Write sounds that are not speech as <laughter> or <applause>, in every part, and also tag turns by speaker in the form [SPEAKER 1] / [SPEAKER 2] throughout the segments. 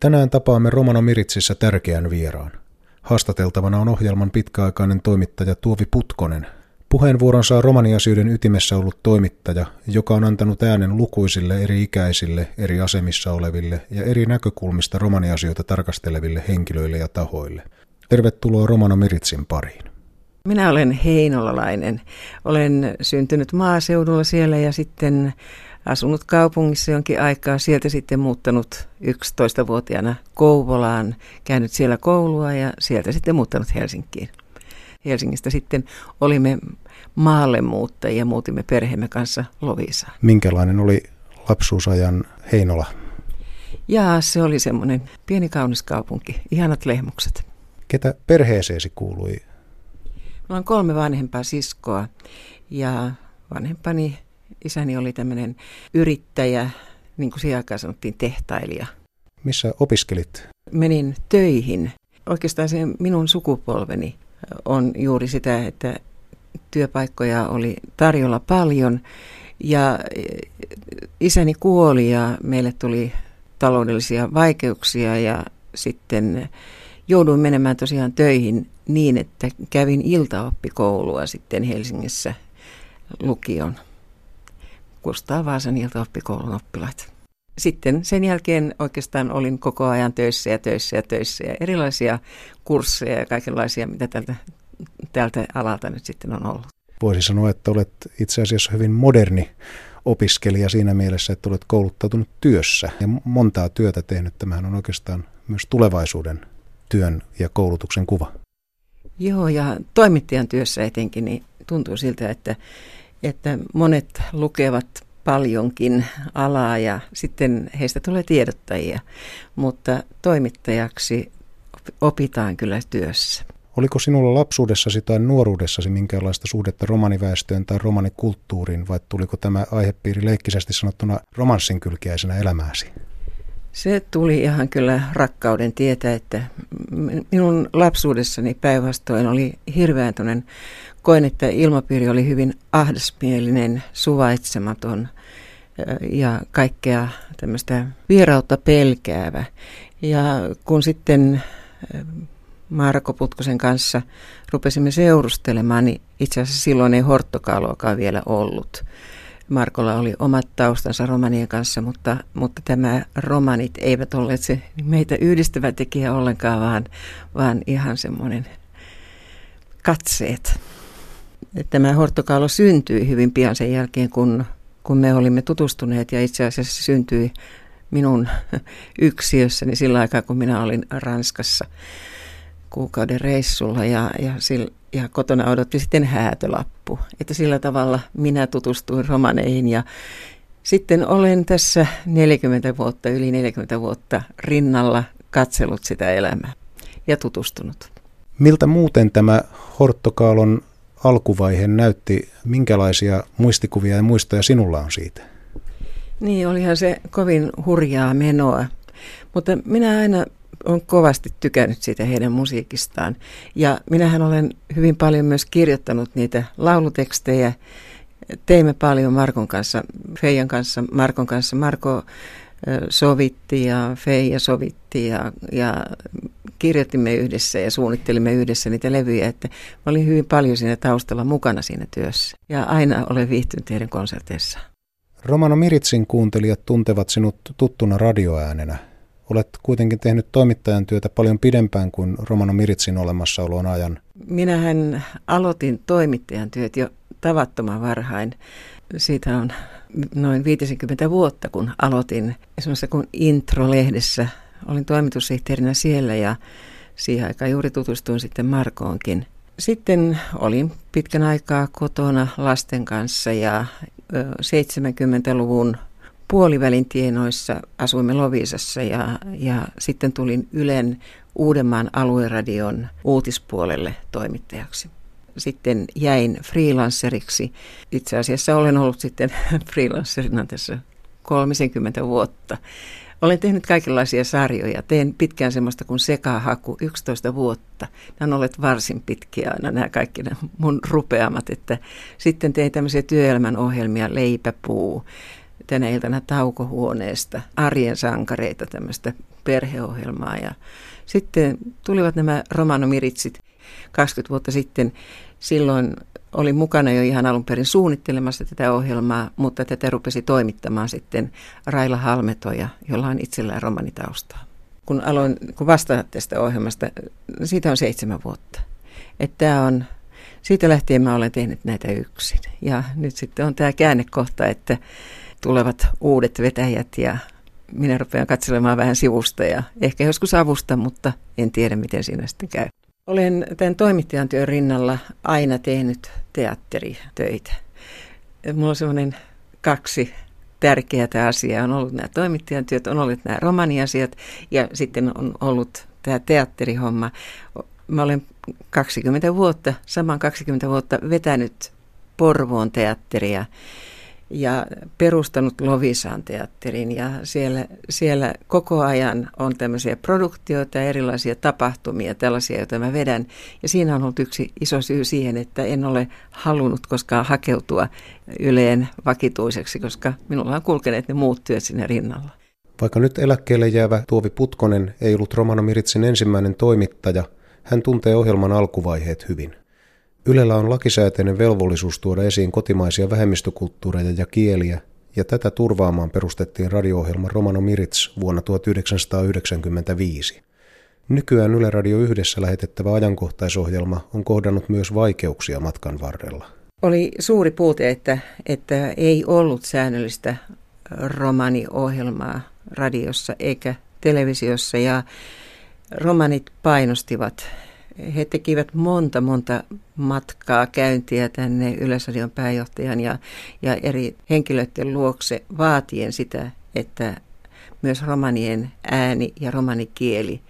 [SPEAKER 1] Tänään tapaamme Romano Miritsissä tärkeän vieraan. Haastateltavana on ohjelman pitkäaikainen toimittaja Tuovi Putkonen. Puheenvuoron saa romaniasioiden ytimessä ollut toimittaja, joka on antanut äänen lukuisille eri ikäisille, eri asemissa oleville ja eri näkökulmista romaniasioita tarkasteleville henkilöille ja tahoille. Tervetuloa Romano Miritsin pariin.
[SPEAKER 2] Minä olen heinolalainen. Olen syntynyt maaseudulla siellä ja sitten asunut kaupungissa jonkin aikaa, sieltä sitten muuttanut 11-vuotiaana Kouvolaan, käynyt siellä koulua ja sieltä sitten muuttanut Helsinkiin. Helsingistä sitten olimme maalle muuttajia, muutimme perheemme kanssa Lovisaan.
[SPEAKER 1] Minkälainen oli lapsuusajan Heinola?
[SPEAKER 2] Ja se oli semmoinen pieni kaunis kaupunki, ihanat lehmukset.
[SPEAKER 1] Ketä perheeseesi kuului?
[SPEAKER 2] Minulla on kolme vanhempaa siskoa ja vanhempani isäni oli tämmöinen yrittäjä, niin kuin siihen aikaan sanottiin tehtailija.
[SPEAKER 1] Missä opiskelit?
[SPEAKER 2] Menin töihin. Oikeastaan se minun sukupolveni on juuri sitä, että työpaikkoja oli tarjolla paljon ja isäni kuoli ja meille tuli taloudellisia vaikeuksia ja sitten jouduin menemään tosiaan töihin niin, että kävin iltaoppikoulua sitten Helsingissä lukion Kustaa Vaasan iltaoppikoulun oppilaat. Sitten sen jälkeen oikeastaan olin koko ajan töissä ja töissä ja töissä ja erilaisia kursseja ja kaikenlaisia, mitä tältä, tältä alalta nyt sitten on ollut.
[SPEAKER 1] Voisi sanoa, että olet itse asiassa hyvin moderni opiskelija siinä mielessä, että olet kouluttautunut työssä ja montaa työtä tehnyt. Tämähän on oikeastaan myös tulevaisuuden työn ja koulutuksen kuva.
[SPEAKER 2] Joo, ja toimittajan työssä etenkin niin tuntuu siltä, että että monet lukevat paljonkin alaa ja sitten heistä tulee tiedottajia, mutta toimittajaksi opitaan kyllä työssä.
[SPEAKER 1] Oliko sinulla lapsuudessasi tai nuoruudessasi minkäänlaista suhdetta romaniväestöön tai romanikulttuuriin, vai tuliko tämä aihepiiri leikkisesti sanottuna romanssin kylkiäisenä elämääsi?
[SPEAKER 2] Se tuli ihan kyllä rakkauden tietä, että minun lapsuudessani päinvastoin oli hirveän koen, että ilmapiiri oli hyvin ahdasmielinen, suvaitsematon ja kaikkea tämmöistä vierautta pelkäävä. Ja kun sitten Marko Putkosen kanssa rupesimme seurustelemaan, niin itse asiassa silloin ei horttokaaloakaan vielä ollut. Markolla oli omat taustansa romanien kanssa, mutta, mutta tämä romanit eivät olleet se meitä yhdistävä tekijä ollenkaan, vaan, vaan ihan semmoinen katseet. Tämä hortokaalo syntyi hyvin pian sen jälkeen, kun, kun me olimme tutustuneet ja itse asiassa syntyi minun <laughs> yksiössäni sillä aikaa, kun minä olin Ranskassa kuukauden reissulla ja, ja, sil, ja kotona odotti sitten häätölappu. Että sillä tavalla minä tutustuin romaneihin ja sitten olen tässä 40 vuotta, yli 40 vuotta rinnalla katsellut sitä elämää ja tutustunut.
[SPEAKER 1] Miltä muuten tämä Horttokaalon alkuvaihe näytti? Minkälaisia muistikuvia ja muistoja sinulla on siitä?
[SPEAKER 2] Niin, olihan se kovin hurjaa menoa. Mutta minä aina olen kovasti tykännyt siitä heidän musiikistaan. Ja minähän olen hyvin paljon myös kirjoittanut niitä laulutekstejä. Teimme paljon Markon kanssa, Feijan kanssa, Markon kanssa. Marko sovitti ja Feija sovitti ja, ja kirjoitimme yhdessä ja suunnittelimme yhdessä niitä levyjä, että mä olin hyvin paljon siinä taustalla mukana siinä työssä. Ja aina olen viihtynyt heidän konserteissa.
[SPEAKER 1] Romano Miritsin kuuntelijat tuntevat sinut tuttuna radioäänenä. Olet kuitenkin tehnyt toimittajan työtä paljon pidempään kuin Romano Miritsin olemassaolon ajan.
[SPEAKER 2] Minähän aloitin toimittajan työt jo tavattoman varhain. Siitä on noin 50 vuotta, kun aloitin esimerkiksi kun Intro-lehdessä. Olin toimitussihteerinä siellä ja siihen aikaan juuri tutustuin sitten Markoonkin. Sitten olin pitkän aikaa kotona lasten kanssa ja 70-luvun puolivälin tienoissa asuimme Lovisassa ja, ja sitten tulin Ylen Uudenmaan alueradion uutispuolelle toimittajaksi sitten jäin freelanceriksi. Itse asiassa olen ollut sitten <laughs> freelancerina tässä 30 vuotta. Olen tehnyt kaikenlaisia sarjoja. Teen pitkään semmoista kuin sekahaku 11 vuotta. Nämä on olleet varsin pitkiä aina nämä kaikki nämä mun rupeamat. Että sitten tein tämmöisiä työelämän ohjelmia, leipäpuu, tänä iltana taukohuoneesta, arjen sankareita, tämmöistä perheohjelmaa ja sitten tulivat nämä romanomiritsit 20 vuotta sitten. Silloin olin mukana jo ihan alun perin suunnittelemassa tätä ohjelmaa, mutta tätä rupesi toimittamaan sitten Raila Halmetoja, jolla on itsellään romanitaustaa. Kun aloin kun vastata tästä ohjelmasta, siitä on seitsemän vuotta. Että tämä on, siitä lähtien mä olen tehnyt näitä yksin. Ja nyt sitten on tämä käännekohta, että tulevat uudet vetäjät ja minä rupean katselemaan vähän sivusta ja ehkä joskus avusta, mutta en tiedä miten siinä sitten käy. Olen tämän toimittajan työn rinnalla aina tehnyt teatteritöitä. Mulla on semmoinen kaksi tärkeää asiaa. On ollut nämä toimittajan työt, on ollut nämä romaniasiat ja sitten on ollut tämä teatterihomma. Mä olen 20 vuotta, saman 20 vuotta vetänyt Porvoon teatteria ja perustanut Lovisaan teatterin ja siellä, siellä koko ajan on tämmöisiä produktioita ja erilaisia tapahtumia, tällaisia, joita mä vedän. Ja siinä on ollut yksi iso syy siihen, että en ole halunnut koskaan hakeutua Yleen vakituiseksi, koska minulla on kulkeneet ne muut työt sinne rinnalla.
[SPEAKER 1] Vaikka nyt eläkkeelle jäävä Tuovi Putkonen ei ollut Romano Miritsin ensimmäinen toimittaja, hän tuntee ohjelman alkuvaiheet hyvin. Ylellä on lakisääteinen velvollisuus tuoda esiin kotimaisia vähemmistökulttuureja ja kieliä, ja tätä turvaamaan perustettiin radio-ohjelma Romano Mirits vuonna 1995. Nykyään Yle Radio yhdessä lähetettävä ajankohtaisohjelma on kohdannut myös vaikeuksia matkan varrella.
[SPEAKER 2] Oli suuri puute, että, että ei ollut säännöllistä romaniohjelmaa radiossa eikä televisiossa ja romanit painostivat he tekivät monta, monta matkaa, käyntiä tänne Yleisradion pääjohtajan ja, ja eri henkilöiden luokse vaatien sitä, että myös romanien ääni ja romanikieli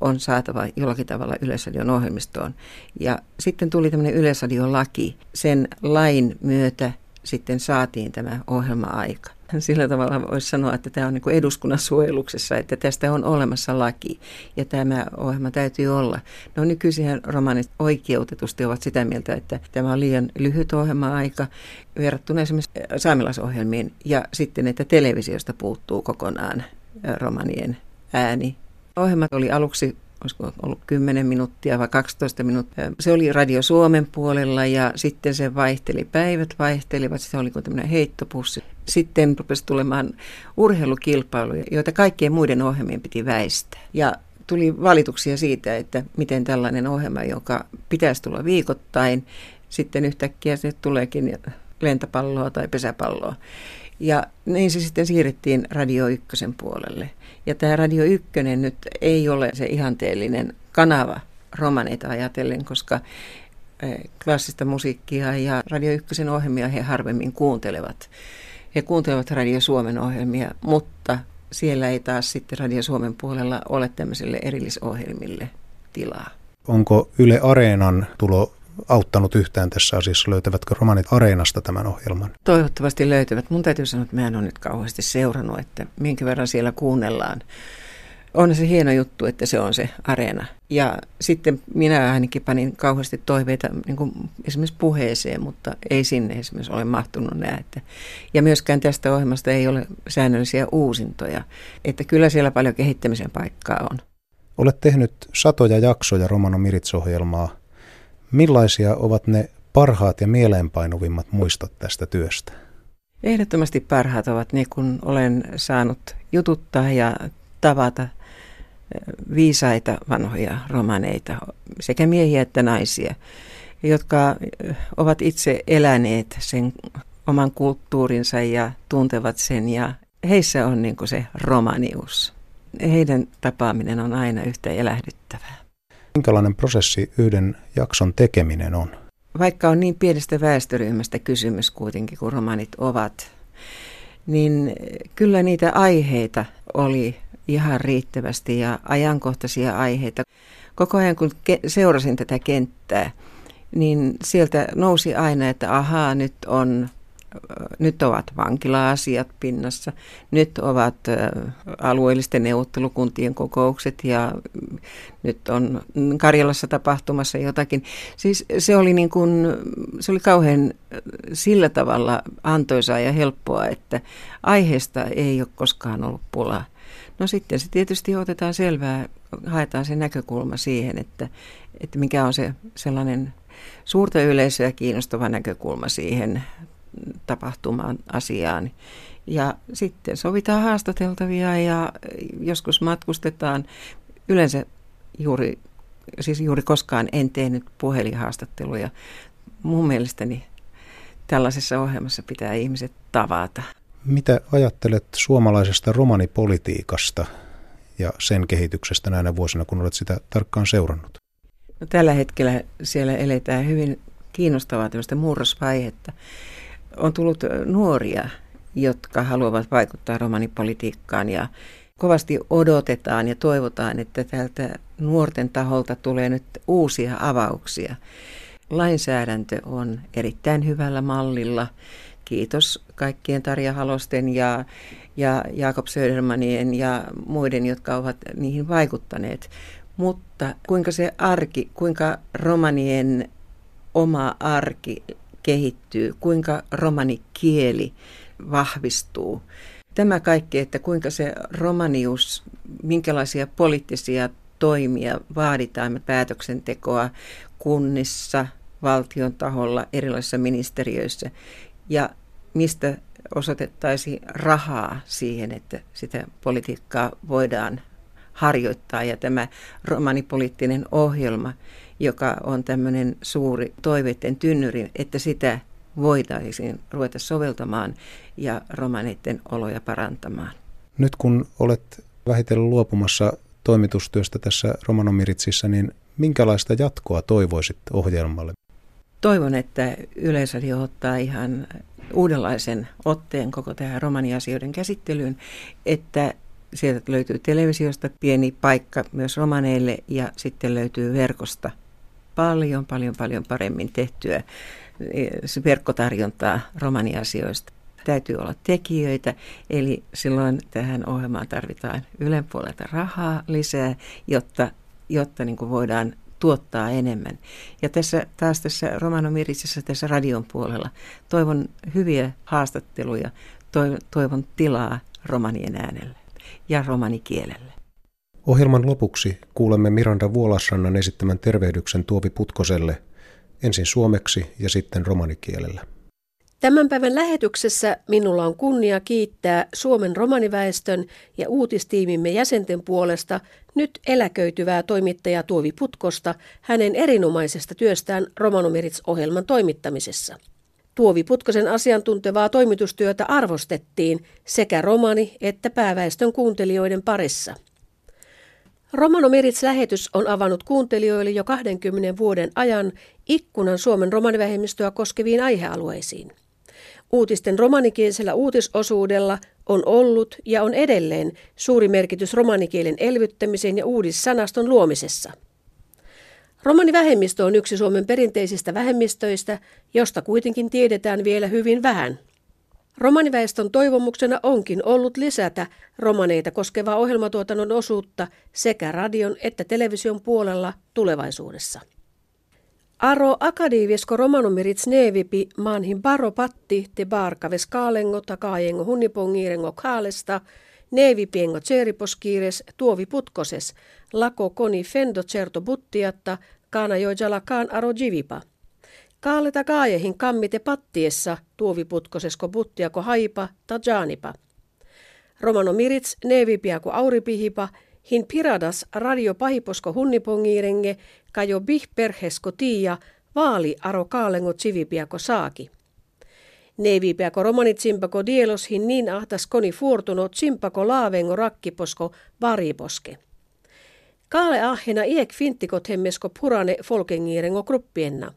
[SPEAKER 2] on saatava jollakin tavalla Yleisradion ohjelmistoon. Ja sitten tuli tämmöinen Yleisradion laki. Sen lain myötä sitten saatiin tämä ohjelma-aika. <laughs> Sillä tavalla voisi sanoa, että tämä on niin eduskunnan suojeluksessa, että tästä on olemassa laki ja tämä ohjelma täytyy olla. No nykyisin romanit oikeutetusti ovat sitä mieltä, että tämä on liian lyhyt ohjelma-aika verrattuna esimerkiksi saamelaisohjelmiin ja sitten, että televisiosta puuttuu kokonaan romanien ääni. Ohjelma oli aluksi olisiko ollut 10 minuuttia vai 12 minuuttia. Se oli Radio Suomen puolella ja sitten se vaihteli, päivät vaihtelivat, se oli kuin tämmöinen heittopussi. Sitten rupesi tulemaan urheilukilpailuja, joita kaikkien muiden ohjelmien piti väistää. Ja tuli valituksia siitä, että miten tällainen ohjelma, joka pitäisi tulla viikoittain, sitten yhtäkkiä se tuleekin lentopalloa tai pesäpalloa. Ja niin se sitten siirrettiin Radio Ykkösen puolelle. Ja tämä Radio Ykkönen nyt ei ole se ihanteellinen kanava romaneita ajatellen, koska eh, klassista musiikkia ja Radio Ykkösen ohjelmia he harvemmin kuuntelevat. He kuuntelevat Radio Suomen ohjelmia, mutta siellä ei taas sitten Radio Suomen puolella ole tämmöisille erillisohjelmille tilaa.
[SPEAKER 1] Onko Yle Areenan tulo auttanut yhtään tässä asiassa? Löytävätkö romanit Areenasta tämän ohjelman?
[SPEAKER 2] Toivottavasti löytävät. Mun täytyy sanoa, että mä en ole nyt kauheasti seurannut, että minkä verran siellä kuunnellaan. On se hieno juttu, että se on se areena. Ja sitten minä ainakin panin kauheasti toiveita niin kuin esimerkiksi puheeseen, mutta ei sinne esimerkiksi ole mahtunut näitä. Ja myöskään tästä ohjelmasta ei ole säännöllisiä uusintoja. Että kyllä siellä paljon kehittämisen paikkaa on.
[SPEAKER 1] Olet tehnyt satoja jaksoja Romano Mirits-ohjelmaa. Millaisia ovat ne parhaat ja mieleenpainuvimmat muistot tästä työstä?
[SPEAKER 2] Ehdottomasti parhaat ovat ne, kun olen saanut jututtaa ja tavata viisaita vanhoja romaneita, sekä miehiä että naisia, jotka ovat itse eläneet sen oman kulttuurinsa ja tuntevat sen ja heissä on niin se romanius. Heidän tapaaminen on aina yhtä elähdyttävää.
[SPEAKER 1] Minkälainen prosessi yhden jakson tekeminen on?
[SPEAKER 2] Vaikka on niin pienestä väestöryhmästä kysymys kuitenkin, kun romanit ovat, niin kyllä niitä aiheita oli ihan riittävästi ja ajankohtaisia aiheita. Koko ajan kun seurasin tätä kenttää, niin sieltä nousi aina, että ahaa, nyt on nyt ovat vankila-asiat pinnassa, nyt ovat alueellisten neuvottelukuntien kokoukset ja nyt on Karjalassa tapahtumassa jotakin. Siis se oli, niin kuin, se oli kauhean sillä tavalla antoisaa ja helppoa, että aiheesta ei ole koskaan ollut pulaa. No sitten se tietysti otetaan selvää, haetaan se näkökulma siihen, että, että mikä on se sellainen suurta yleisöä kiinnostava näkökulma siihen tapahtumaan asiaan. Ja sitten sovitaan haastateltavia ja joskus matkustetaan. Yleensä juuri, siis juuri koskaan en tehnyt puhelinhaastatteluja. Mun mielestäni tällaisessa ohjelmassa pitää ihmiset tavata.
[SPEAKER 1] Mitä ajattelet suomalaisesta romanipolitiikasta ja sen kehityksestä näinä vuosina, kun olet sitä tarkkaan seurannut?
[SPEAKER 2] No, tällä hetkellä siellä eletään hyvin kiinnostavaa tämmöistä murrosvaihetta. On tullut nuoria, jotka haluavat vaikuttaa romanipolitiikkaan ja kovasti odotetaan ja toivotaan, että tältä nuorten taholta tulee nyt uusia avauksia. Lainsäädäntö on erittäin hyvällä mallilla. Kiitos kaikkien Tarja Halosten ja, ja Jakob Södermanien ja muiden, jotka ovat niihin vaikuttaneet. Mutta kuinka se arki, kuinka romanien oma arki kehittyy, kuinka romanikieli vahvistuu. Tämä kaikki, että kuinka se romanius, minkälaisia poliittisia toimia vaaditaan päätöksentekoa kunnissa, valtion taholla, erilaisissa ministeriöissä ja mistä osoitettaisiin rahaa siihen, että sitä politiikkaa voidaan harjoittaa. Ja tämä romanipoliittinen ohjelma, joka on tämmöinen suuri toiveiden tynnyri, että sitä voitaisiin ruveta soveltamaan ja romaneiden oloja parantamaan.
[SPEAKER 1] Nyt kun olet vähitellen luopumassa toimitustyöstä tässä Romanomiritsissä, niin minkälaista jatkoa toivoisit ohjelmalle?
[SPEAKER 2] Toivon, että Yleisradio ottaa ihan uudenlaisen otteen koko tähän romaniasioiden käsittelyyn, että sieltä löytyy televisiosta pieni paikka myös romaneille ja sitten löytyy verkosta paljon, paljon, paljon paremmin tehtyä eh, verkkotarjontaa romaniasioista. Täytyy olla tekijöitä, eli silloin tähän ohjelmaan tarvitaan Ylen puolelta rahaa lisää, jotta, jotta niin kuin voidaan tuottaa enemmän. Ja tässä taas tässä Romanomiritsessä tässä radion puolella toivon hyviä haastatteluja, toivon tilaa romanien äänelle ja romanikielelle.
[SPEAKER 1] Ohjelman lopuksi kuulemme Miranda Vuolasrannan esittämän tervehdyksen Tuovi Putkoselle ensin suomeksi ja sitten romanikielellä.
[SPEAKER 3] Tämän päivän lähetyksessä minulla on kunnia kiittää Suomen romaniväestön ja uutistiimimme jäsenten puolesta nyt eläköityvää toimittajaa Tuovi Putkosta hänen erinomaisesta työstään Romanomiritz-ohjelman toimittamisessa. Tuovi Putkosen asiantuntevaa toimitustyötä arvostettiin sekä romani- että pääväestön kuuntelijoiden parissa. Romanomirits-lähetys on avannut kuuntelijoille jo 20 vuoden ajan ikkunan Suomen romanivähemmistöä koskeviin aihealueisiin. Uutisten romanikielisellä uutisosuudella on ollut ja on edelleen suuri merkitys romanikielen elvyttämisen ja uudissanaston luomisessa. Romanivähemmistö on yksi Suomen perinteisistä vähemmistöistä, josta kuitenkin tiedetään vielä hyvin vähän. Romaniväestön toivomuksena onkin ollut lisätä romaneita koskevaa ohjelmatuotannon osuutta sekä radion että television puolella tulevaisuudessa. Aro akadiivisko romanumerits neevipi maanhin baro patti te barkaves kaalengo takaajengo hunnipongiirengo kaalesta, neevipiengo tseriposkiires tuovi putkoses, lako koni fendo certo buttiatta, kaana joijalakaan aro jivipa. Kaaleta kaajehin kammite pattiessa, tuovi putkosesko buttiako haipa ta jaanipa. Romano mirits neevipiako auripihipa, hin piradas radio pahiposko hunnipongiirenge, kajo bih perhesko tiia, vaali aro kaalengo tsivipiako saaki. Neivipiako romanit simpako dielos hin niin ahtas koni fuortuno simpako laavengo rakkiposko variposke. Kaale ahena iek fintikot hemmesko purane folkengiirengo gruppienna.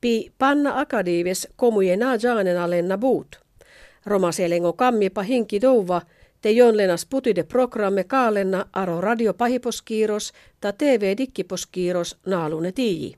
[SPEAKER 3] Pi panna akadiives komujena jaanena lenna buut. Romaselengo kammipa hinki douva – te jonlenas putide programme kaalenna aro radio pahiposkiiros ta TV dikkiposkiiros naalune tiiji.